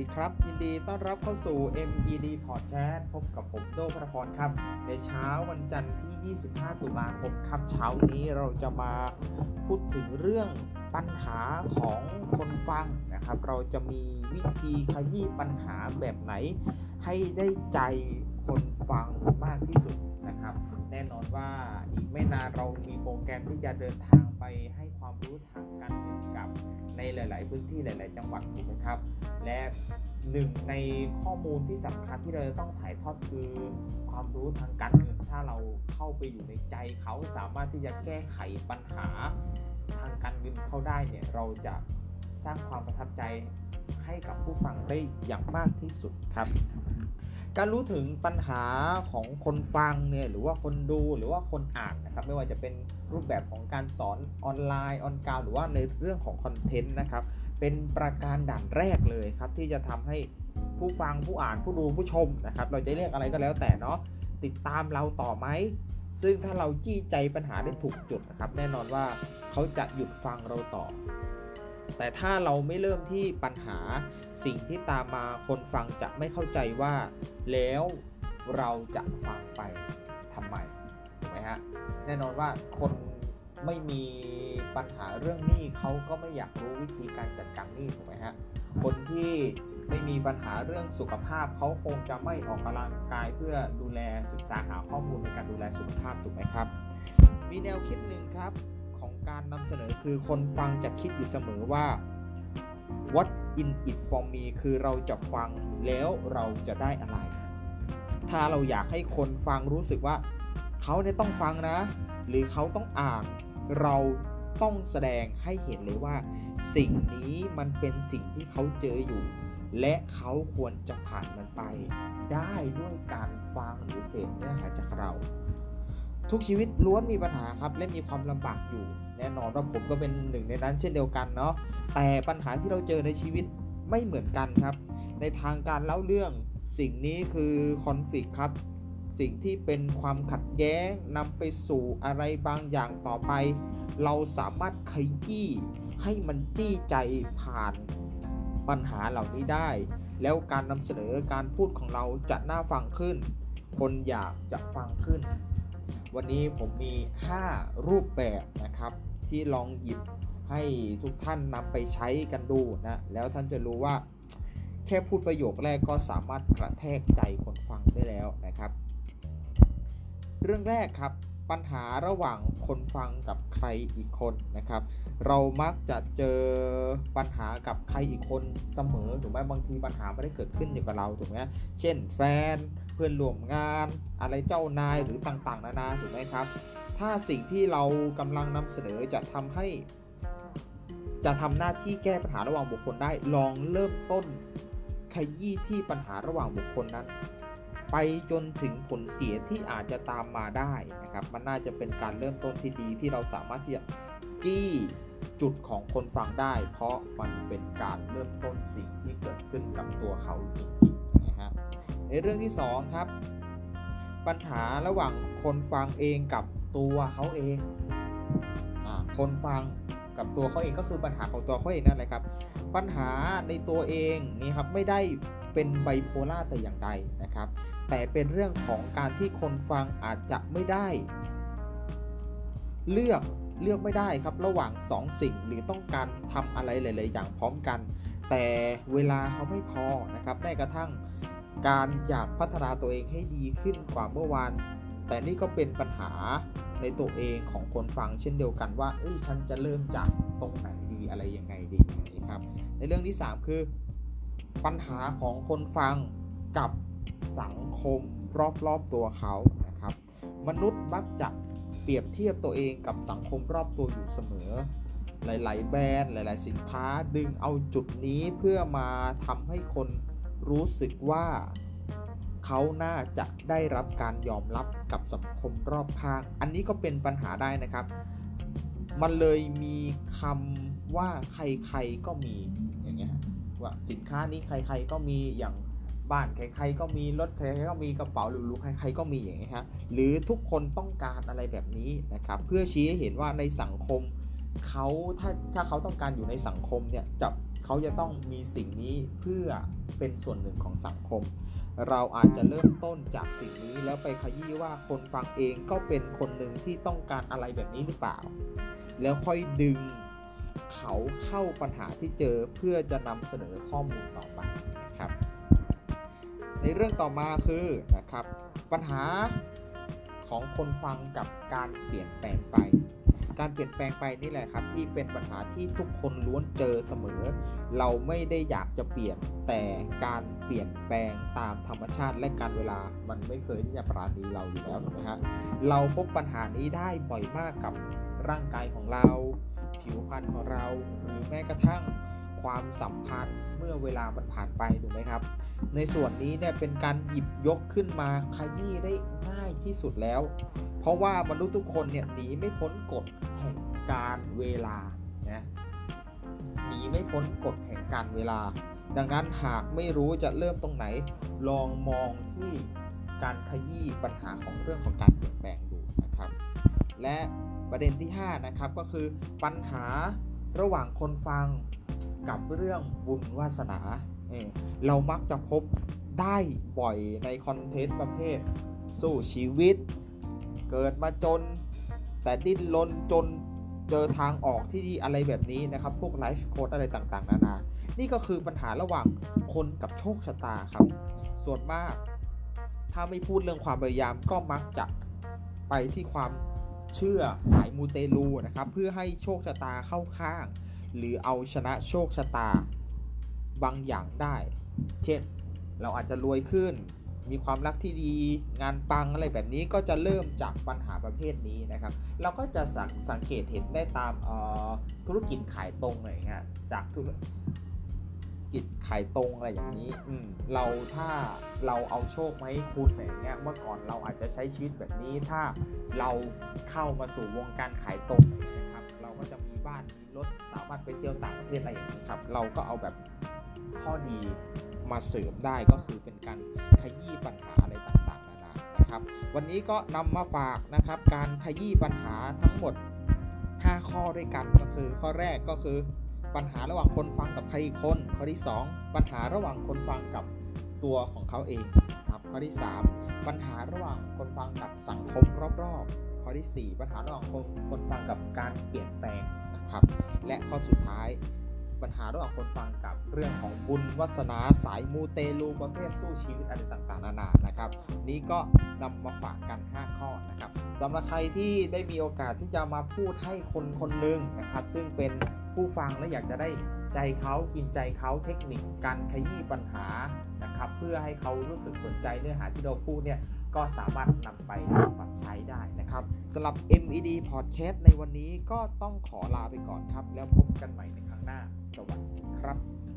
ดีครับ ยินดีต้อนรับเข้าสู่ MED Podcast พบกับผมโดพระพรครับ ในเช้าวันจันทร์ที่ 25 ตุลาคมครับ เช้านี้เราจะมาพูดถึงเรื่องปัญหาของคนฟังนะครับ เราจะมีวิธีขยี้ปัญหาแบบไหน ให้ได้ใจคนฟังมากที่สุดนะครับ แน่นอนว่าอีกไม่นานเรามีโปรแกรมที่จะเดินทางไปให้ความรู้ทางการเงิน ในหลาย ๆ พื้นที่หลาย ๆ จังหวัดถูกไหมครับ และหนึ่งในข้อมูลที่สำคัญที่เราจะต้องถ่ายทอดคือความรู้ทางการเงินถ้าเราเข้าไปอยู่ในใจเขาสามารถที่จะแก้ไขปัญหาทางการเงินเขาได้เนี่ยเราจะสร้างความประทับใจ ให้กับผู้ฟังได้อย่างมากที่สุดครับ การรู้ถึงปัญหาของคนฟังเนี่ยหรือว่าคนดูหรือว่าคนอ่านนะครับ ไม่ว่าจะเป็นรูปแบบของการสอนออนไลน์ออนกราวหรือว่าในเรื่องของคอนเทนต์นะครับ เป็นประการด่านแรกเลยครับ ที่จะทำให้ผู้ฟังผู้อ่านผู้ดูผู้ชมนะครับ เราจะเรียกอะไรก็แล้วแต่เนาะติดตามเราต่อไหมซึ่งถ้าเราจี้ใจปัญหาได้ถูกจุดนะครับ แน่นอนว่าเขาจะหยุดฟังเราต่อ แต่ถ้าเราไม่เริ่มที่ปัญหาสิ่งที่ตามมาคนฟังจะไม่เข้าใจว่า แล้วเราจะฟังไปทำไมถูกไหมฮะแน่นอนว่าคนไม่มีปัญหาเรื่องหนี้เขาก็ไม่อยากรู้วิธีการจัดการหนี้ถูกไหมฮะคนที่ไม่มีปัญหาเรื่องสุขภาพเขาคงจะไม่ออกกำลังกายเพื่อดูแลศึกษาหาข้อมูลในการดูแลสุขภาพถูกไหมครับ มีแนวคิดหนึ่งครับ การนำเสนอคือคนฟังจะคิดอยู่เสมอว่า what in it for me คือเราจะฟังแล้วเราจะได้อะไร ถ้าเราอยากให้คนฟังรู้สึกว่า เขาเนี่ยต้องฟังนะ หรือเขาต้องอ่าน เราต้องแสดงให้เห็นเลยว่า สิ่งนี้มันเป็นสิ่งที่เขาเจออยู่ และเขาควรจะผ่านมันไป ได้ด้วยการฟังหรือเสพเนื้อหาจากเรา ทุกชีวิตล้วนมีปัญหาครับ และมีความลำบากอยู่ แน่นอนว่าผมก็เป็นหนึ่งในนั้นเช่นเดียวกันเนาะแต่ปัญหาที่เราเจอในชีวิตไม่เหมือนกันครับ ในทางการเล่าเรื่องสิ่งนี้คือคอนฟ lict ครับสิ่งที่เป็นความขัดแย้งนำไปสู่อะไรบางอย่างต่อไป เราสามารถขยี้ให้มันจี้ใจผ่านปัญหาเหล่านี้ได้ แล้วการนำเสนอการพูดของเราจะน่าฟังขึ้น คนอยากจะฟังขึ้น วันนี้ผมมี 5 รูปแบบนะครับ ที่ลองหยิบให้ทุกท่านนำไปใช้กันดูนะแล้วท่านจะรู้ว่าแค่พูดประโยคแรกก็สามารถกระแทกใจคนฟังได้แล้วนะครับ เรื่องแรกครับปัญหาระหว่างคนฟังกับใครอีกคนนะครับ เรามักจะเจอปัญหากับใครอีกคนเสมอถูกไหมบางทีปัญหาไม่ได้เกิดขึ้นอยู่กับเราถูกไหมเช่นแฟน พื่อนร่วมงาน อะไรเจ้านายหรือต่างๆ นานาถูกไหมครับ ถ้าสิ่งที่เรากำลังนำเสนอจะทำให้ จะทำหน้าที่แก้ปัญหาระหว่างบุคคลได้ลองเริ่มต้นขยี้ที่ปัญหาระหว่างบุคคลนั้น ไปจนถึงผลเสียที่อาจจะตามมาได้นะครับ มันน่าจะเป็นการเริ่มต้นที่ดีที่เราสามารถที่จะจี้จุดของคนฟังได้ เพราะมันเป็นการเริ่มต้นสิ่งที่เกิดขึ้นกับตัวเขาจริง ในเรื่องที่ 2 ครับ ปัญหาระหว่างคนฟังเองกับตัวเขาเองอคนฟังกับตัวเขาเองก็คือปัญหาของตัวเขาเองนั่นแหละครับ ปัญหาในตัวเองนี่ครับไม่ได้เป็นไบโพล่าแต่อย่างใดนะครับ แต่เป็นเรื่องของการที่คนฟังอาจจะไม่ได้ เลือกเลือกไม่ได้ครับระหว่าง 2สสิ่งหรือต้องการทำอะไรหลาย ๆ อย่างพร้อมกัน แต่เวลาเขาไม่พอนะครับแม้กระทั่ง การอยากพัฒนาตัวเองให้ดีขึ้นกว่าเมื่อวาน แต่นี่ก็เป็นปัญหาในตัวเองของคนฟังเช่นเดียวกันว่า เอ้ยฉันจะเริ่มจากตรงไหนดีอะไรยังไงดีนะครับ ในเรื่องที่ 3 คือ ปัญหาของคนฟังกับสังคมรอบๆตัวเขานะครับ มนุษย์มักจะเปรียบเทียบตัวเองกับสังคมรอบตัวอยู่เสมอ หลาย ๆ แบรนด์หลาย ๆ สินค้าดึงเอาจุดนี้เพื่อมาทำให้คน รู้สึกว่าเขาน่าจะได้รับการยอมรับกับสังคมรอบข้าง อันนี้ก็เป็นปัญหาได้นะครับ มันเลยมีคำว่าใครๆก็มีอย่างเงี้ยว่าสินค้านี้ใครๆก็มีอย่างบ้านใครๆก็มีรถใครๆก็มีกระเป๋าหรูๆใครๆก็มีอย่างเงี้ยฮะหรือทุกคนต้องการอะไรแบบนี้นะครับ เพื่อชี้ให้เห็นว่าในสังคมเขาถ้าถ้าเขาต้องการอยู่ในสังคมเนี่ยจะ เขาจะต้องมีสิ่งนี้เพื่อเป็นส่วนหนึ่งของสังคม เราอาจจะเริ่มต้นจากสิ่งนี้แล้วไปขยี้ว่าคนฟังเองก็เป็นคนหนึ่งที่ต้องการอะไรแบบนี้หรือเปล่า แล้วค่อยดึงเขาเข้าปัญหาที่เจอเพื่อจะนำเสนอข้อมูลต่อไปนะครับ ในเรื่องต่อมาคือนะครับปัญหาของคนฟังกับการเปลี่ยนแปลงไป การเปลี่ยนแปลงไปนี่แหละครับ ที่เป็นปัญหาที่ทุกคนล้วนเจอเสมอ เราไม่ได้อยากจะเปลี่ยนแต่การเปลี่ยนแปลงตามธรรมชาติและการเวลามันไม่เคยที่จะปราณีเราอยู่แล้วถูกไหมฮะเราพบปัญหานี้ได้บ่อยมากกับร่างกายของเรา ผิวพรรณของเรา หรือแม้กระทั่งความสัมพันธ์เมื่อเวลามันผ่านไปถูกไหมครับ ในส่วนนี้เนี่ยเป็นการหยิบยกขึ้นมาขยี้ได้ง่ายที่สุดแล้ว เพราะว่ามนุษย์ทุกคนเนี่ยหนีไม่พ้นกฎแห่งการเวลานะหนีไม่พ้นกฎแห่งการเวลา ดังนั้นหากไม่รู้จะเริ่มตรงไหน ลองมองที่การขยี้ปัญหาของเรื่องของการเปลี่ยนแปลงดูนะครับ และประเด็นที่ 5 นะครับก็คือปัญหาระหว่างคนฟังกับเรื่องบุญวาสนา เรามักจะพบได้บ่อยในคอนเทนต์ประเภท สู้ชีวิต เกิดมาจน แต่ดิ้นรนจนเจอทางออกที่ดีอะไรแบบนี้นะครับ พวกไลฟ์โค้ดอะไรต่างๆ นานา นี่ก็คือปัญหาระหว่างคนกับโชคชะตาครับ ส่วนมาก ถ้าไม่พูดเรื่องความพยายามก็มักจะไปที่ความเชื่อสายมูเตลูนะครับ เพื่อให้โชคชะตาเข้าข้าง หรือเอาชนะโชคชะตา บางอย่างได้ เช่น เราอาจจะรวยขึ้น มีความรักที่ดี งานปังอะไรแบบนี้ก็จะเริ่มจากปัญหาประเภทนี้นะครับ เราก็จะสังสังเกตเห็นได้ตามธุรกิจขายตรงอะไรเงี้ยจากธุรกิจขายตรงอะไรอย่างนี้อืเราถ้าเราเอาโชคมาให้คุณอย่างเงี้ย เมื่อก่อนเราอาจจะใช้ชีวิตแบบนี้ ถ้าเราเข้ามาสู่วงการขายตรงนะครับ เราก็จะมีบ้านมีรถสามารถไปเที่ยวต่างประเทศอะไรอย่างนี้ครับ เราก็เอาแบบ ข้อดีมาเสริมได้ก็คือเป็นการขยี้ปัญหาอะไรต่างๆนานานะครับ วันนี้ก็นำมาฝากนะครับ การขยี้ปัญหาทั้งหมด 5 ข้อด้วยกันก็คือ ข้อแรกก็คือปัญหาระหว่างคนฟังกับใครอีกคน ข้อที่ 2 ปัญหาระหว่างคนฟังกับตัวของเขาเองครับข้อที่ 3 ปัญหาระหว่างคนฟังกับสังคมรอบๆ ข้อที่ 4 ปัญหาระหว่างคนคนฟังกับการเปลี่ยนแปลงนะครับ และข้อสุดท้าย ปัญหาระหว่างคนฟังกับเรื่องของบุญวัสนาสายมูเตลูประเภทสู้ชีวิตอะไรต่างๆ นานานะครับ นี้ก็นำมาฝากกัน 5 ข้อนะครับสำหรับใครที่ได้มีโอกาสที่จะมาพูดให้คนคนหนึ่งนะครับ ซึ่งเป็นผู้ฟังและอยากจะได้ ใจเขากินใจเขาเทคนิคการขยี้ปัญหานะครับเพื่อให้เขารู้สึกสนใจเนื้อหาที่เราพูดเนี่ยก็สามารถนำไปปรับใช้ได้นะครับสำหรับ MED Podcast ในวันนี้ก็ต้องขอลาไปก่อนครับ แล้วพบกันใหม่ในครั้งหน้า สวัสดีครับ